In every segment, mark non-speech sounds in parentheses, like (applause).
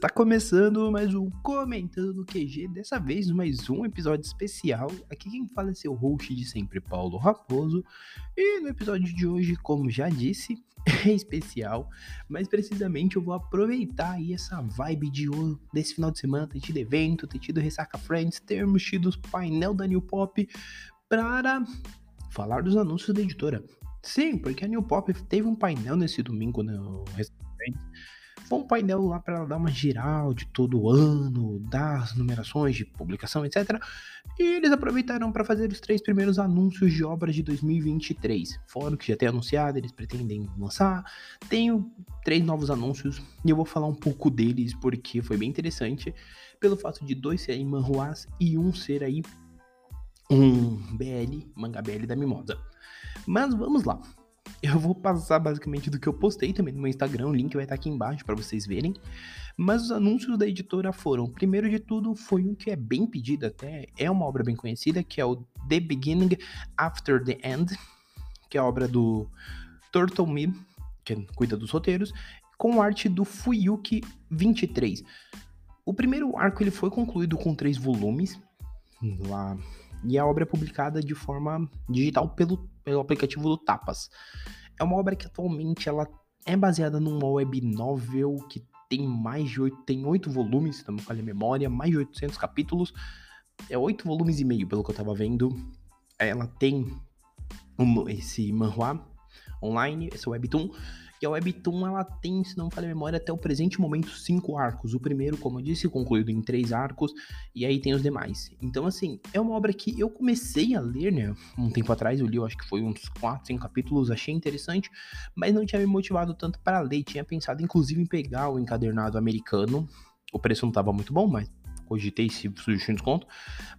Está começando mais um Comentando no QG, dessa vez mais um episódio especial. Aqui quem fala é seu host de sempre, Paulo Raposo. E no episódio de hoje, como já disse, (laughs) é especial, mas precisamente eu vou aproveitar aí essa vibe de desse final de semana, ter tido evento, ter tido Ressaca Friends, termos tido painel da New Pop, para falar dos anúncios da editora. Sim, porque a New Pop teve um painel nesse domingo no Ressaca Friends foi um painel lá para dar uma geral de todo o ano, das numerações de publicação, etc. E eles aproveitaram para fazer os três primeiros anúncios de obras de 2023. Fora o que já tem anunciado, eles pretendem lançar. Tenho três novos anúncios e eu vou falar um pouco deles porque foi bem interessante. Pelo fato de dois serem manhuás e um ser aí um BL, manga BL da Mimosa. Mas vamos lá. Eu vou passar basicamente do que eu postei também no meu Instagram, o link vai estar aqui embaixo para vocês verem. Mas os anúncios da editora foram, primeiro de tudo, foi um que é bem pedido até, é uma obra bem conhecida, que é o The Beginning After the End, que é a obra do Turtle Me, que cuida dos roteiros, com arte do Fuyuki 23. O primeiro arco ele foi concluído com três volumes, lá, e a obra é publicada de forma digital pelo pelo aplicativo do Tapas. É uma obra que atualmente ela é baseada numa web novel que tem mais de oito, tem oito volumes, se não me falha a memória, mais de 800 capítulos. É oito volumes e meio, pelo que eu tava vendo. Ela tem um, esse manhua online, esse webtoon, e a Webtoon, ela tem, se não me falha a memória, até o presente momento, cinco arcos. O primeiro, como eu disse, concluído em três arcos, e aí tem os demais. Então, assim, é uma obra que eu comecei a ler, né? Um tempo atrás, eu li, eu acho que foi uns quatro, cinco capítulos, achei interessante, mas não tinha me motivado tanto para ler. Tinha pensado, inclusive, em pegar o encadernado americano. O preço não estava muito bom, mas cogitei se surgir um desconto.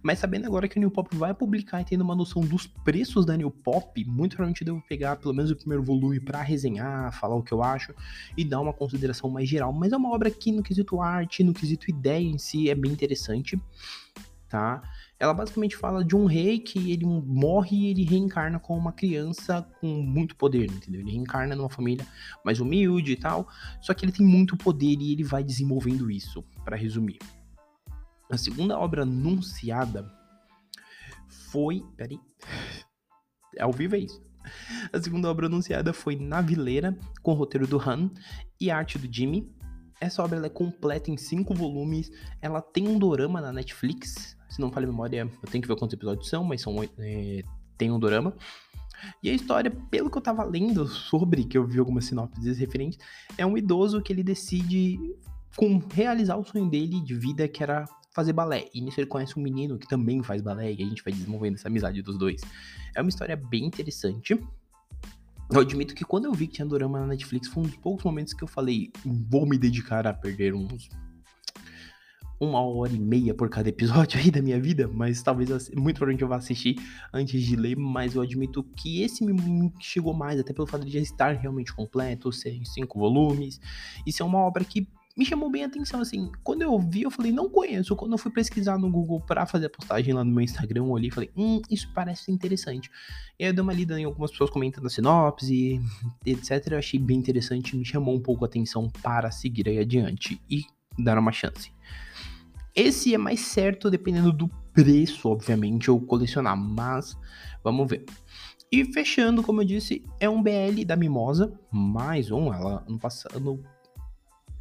Mas sabendo agora que o New Pop vai publicar e tendo uma noção dos preços da New Pop, muito provavelmente devo pegar pelo menos o primeiro volume para resenhar, falar o que eu acho e dar uma consideração mais geral. Mas é uma obra que no quesito arte, no quesito ideia em si, é bem interessante, tá? Ela basicamente fala de um rei que ele morre e ele reencarna como uma criança com muito poder, entendeu? Ele reencarna numa família mais humilde e tal, só que ele tem muito poder e ele vai desenvolvendo isso, para resumir. A segunda obra anunciada foi. Peraí. É ao vivo é isso. A segunda obra anunciada foi Navileira, com o roteiro do Han e arte do Jimmy. Essa obra é completa em cinco volumes. Ela tem um dorama na Netflix. Se não falha a memória, eu tenho que ver quantos episódios são, mas são, é, tem um dorama. E a história, pelo que eu tava lendo sobre, que eu vi algumas sinopses referentes, é um idoso que ele decide com, realizar o sonho dele de vida, que era fazer balé. E nisso ele conhece um menino que também faz balé e a gente vai desenvolvendo essa amizade dos dois. É uma história bem interessante. Eu admito que quando eu vi que tinha dorama na Netflix, foi um dos poucos momentos que eu falei, vou me dedicar a perder uns uma hora e meia por cada episódio aí da minha vida, mas talvez muito provavelmente eu vá assistir antes de ler, mas eu admito que esse me chegou mais, até pelo fato de já estar realmente completo, ser em cinco volumes, e ser uma obra que me chamou bem a atenção, assim. Quando eu vi, eu falei, não conheço. Quando eu fui pesquisar no Google para fazer a postagem lá no meu Instagram, eu olhei e falei, hum, isso parece interessante. E aí eu dei uma lida em algumas pessoas comentando a sinopse, (laughs) etc. Eu achei bem interessante, me chamou um pouco a atenção para seguir aí adiante e dar uma chance. Esse é mais certo dependendo do preço, obviamente, ou colecionar, mas vamos ver. E fechando, como eu disse, é um BL da Mimosa, mais um, ela ano passado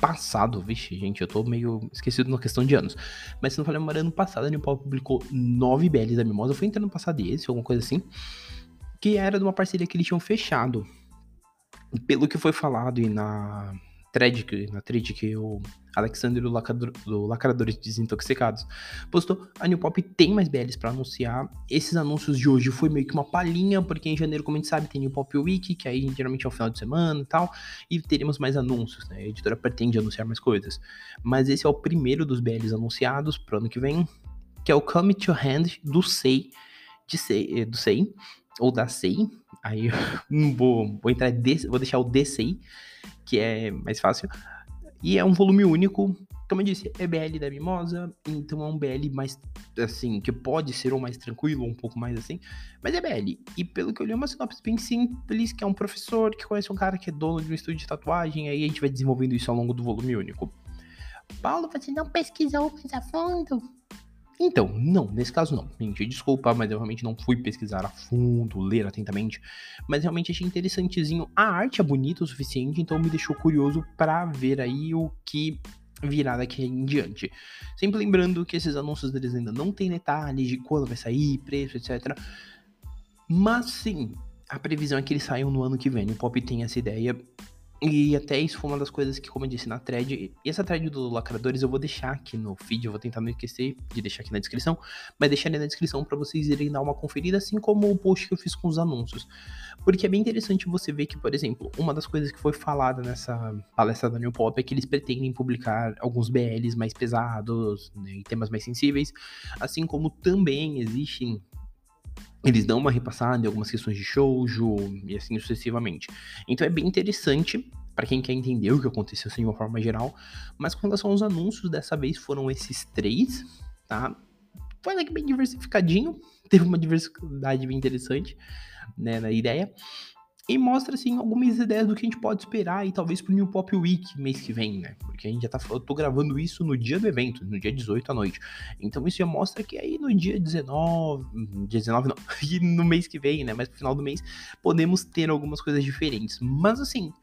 passado, vixe, gente, eu tô meio esquecido na questão de anos. Mas se não falei, ano passado, a Nipol publicou nove BLs da Mimosa, foi entrando no passado esse, alguma coisa assim, que era de uma parceria que eles tinham fechado. Pelo que foi falado e na thread, na thread que o Alexander do, Lacrador, do Lacradores Desintoxicados postou, a New Pop tem mais BLs para anunciar. Esses anúncios de hoje foi meio que uma palhinha, porque em janeiro, como a gente sabe, tem New Pop Week, que aí geralmente é o final de semana e tal, e teremos mais anúncios, né? A editora pretende anunciar mais coisas. Mas esse é o primeiro dos BLs anunciados pro ano que vem, que é o Come to Hand do Sei, de Sei, do Sei, ou da Sei. Aí (laughs) eu vou, vou entrar, vou deixar o DCI que é mais fácil. E é um volume único, como eu disse, é BL da Mimosa, então é um BL mais, assim, que pode ser um mais tranquilo, um pouco mais assim, mas é BL. E pelo que eu li, é uma sinopse bem simples, que é um professor que conhece um cara que é dono de um estúdio de tatuagem, aí a gente vai desenvolvendo isso ao longo do volume único. Paulo, você não pesquisou mais a fundo? Então, não, nesse caso não. Gente, desculpa, mas eu realmente não fui pesquisar a fundo, ler atentamente. Mas realmente achei interessantezinho. A arte é bonita o suficiente, então me deixou curioso para ver aí o que virá daqui em diante. Sempre lembrando que esses anúncios deles ainda não tem detalhes de quando vai sair, preço, etc. Mas sim, a previsão é que eles saiam no ano que vem. O Pop tem essa ideia e até isso foi uma das coisas que, como eu disse na thread, e essa thread do Lacradores eu vou deixar aqui no feed, eu vou tentar não esquecer de deixar aqui na descrição, mas deixarei na descrição para vocês irem dar uma conferida, assim como o post que eu fiz com os anúncios. Porque é bem interessante você ver que, por exemplo, uma das coisas que foi falada nessa palestra da New Pop é que eles pretendem publicar alguns BLs mais pesados, né, e temas mais sensíveis, assim como também existem eles dão uma repassada em algumas questões de shoujo e assim sucessivamente. Então é bem interessante para quem quer entender o que aconteceu assim, de uma forma geral. Mas com relação aos anúncios, dessa vez foram esses três, tá? Foi bem diversificadinho, (laughs) teve uma diversidade bem interessante né, na ideia e mostra assim algumas ideias do que a gente pode esperar e talvez pro New Pop Week mês que vem, né? Porque a gente já tá eu tô gravando isso no dia do evento, no dia 18 à noite. Então isso já mostra que aí no dia 19, dia 19 não, (laughs) e no mês que vem, né, mas no final do mês podemos ter algumas coisas diferentes. Mas assim,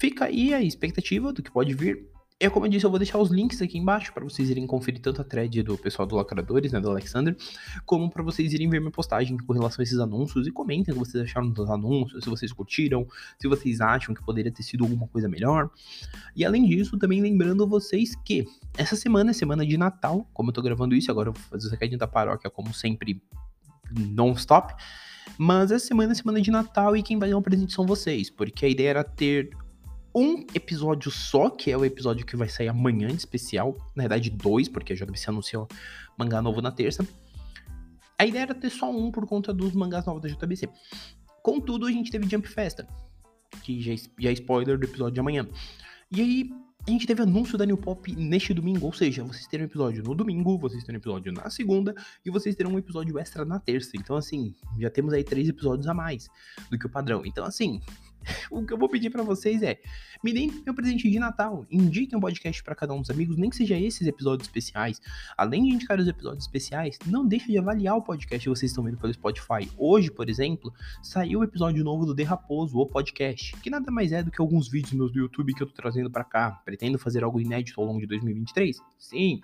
fica aí a expectativa do que pode vir. É como eu disse, eu vou deixar os links aqui embaixo para vocês irem conferir tanto a thread do pessoal do Lacradores, né, do Alexander, como para vocês irem ver minha postagem com relação a esses anúncios e comentem o que vocês acharam dos anúncios, se vocês curtiram, se vocês acham que poderia ter sido alguma coisa melhor. E além disso, também lembrando vocês que essa semana é semana de Natal, como eu tô gravando isso, agora eu vou fazer o recadinho da paróquia, como sempre, non-stop. Mas essa semana é semana de Natal e quem vai dar um presente são vocês, porque a ideia era ter um episódio só, que é o episódio que vai sair amanhã de especial. Na verdade, dois, porque a JBC anunciou mangá novo na terça. A ideia era ter só um por conta dos mangás novos da JBC. Contudo, a gente teve Jump Festa, que já, já é spoiler do episódio de amanhã. E aí, a gente teve anúncio da New Pop neste domingo, ou seja, vocês terão episódio no domingo, vocês terão episódio na segunda e vocês terão um episódio extra na terça. Então, assim, já temos aí três episódios a mais do que o padrão. Então, assim, (laughs) o que eu vou pedir para vocês é: me deem meu presente de Natal, indiquem um podcast para cada um dos amigos, nem que seja esses episódios especiais. Além de indicar os episódios especiais, não deixe de avaliar o podcast que vocês estão vendo pelo Spotify. Hoje, por exemplo, saiu o episódio novo do The Raposo, o podcast, que nada mais é do que alguns vídeos meus do YouTube que eu tô trazendo para cá. Pretendo fazer algo inédito ao longo de 2023? Sim.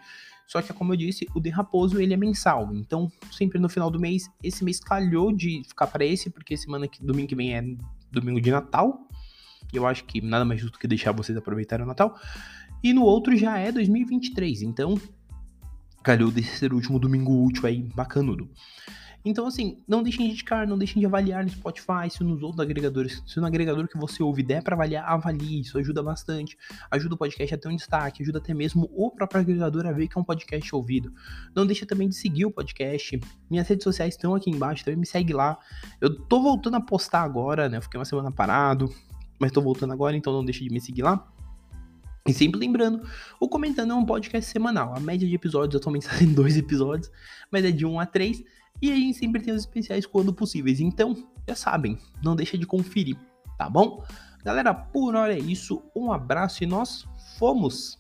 Só que, como eu disse, o The Raposo ele é mensal. Então, sempre no final do mês, esse mês calhou de ficar para esse, porque semana que domingo que vem é domingo de Natal. Eu acho que nada mais justo que deixar vocês aproveitarem o Natal. E no outro já é 2023, então calhou desse ser o último domingo útil aí, bacanudo. Então, assim, não deixem de indicar, não deixem de avaliar no Spotify, se nos outros agregadores, se no agregador que você ouve der para avaliar, avalie, isso ajuda bastante. Ajuda o podcast a ter um destaque, ajuda até mesmo o próprio agregador a ver que é um podcast ouvido. Não deixa também de seguir o podcast. Minhas redes sociais estão aqui embaixo, também me segue lá. Eu tô voltando a postar agora, né? Eu fiquei uma semana parado, mas tô voltando agora, então não deixe de me seguir lá. E sempre lembrando, o Comentando é um podcast semanal. A média de episódios atualmente está (laughs) em dois episódios, mas é de um a três. E a gente sempre tem os especiais quando possíveis. Então, já sabem, não deixa de conferir, tá bom? Galera, por hora é isso. Um abraço e nós fomos!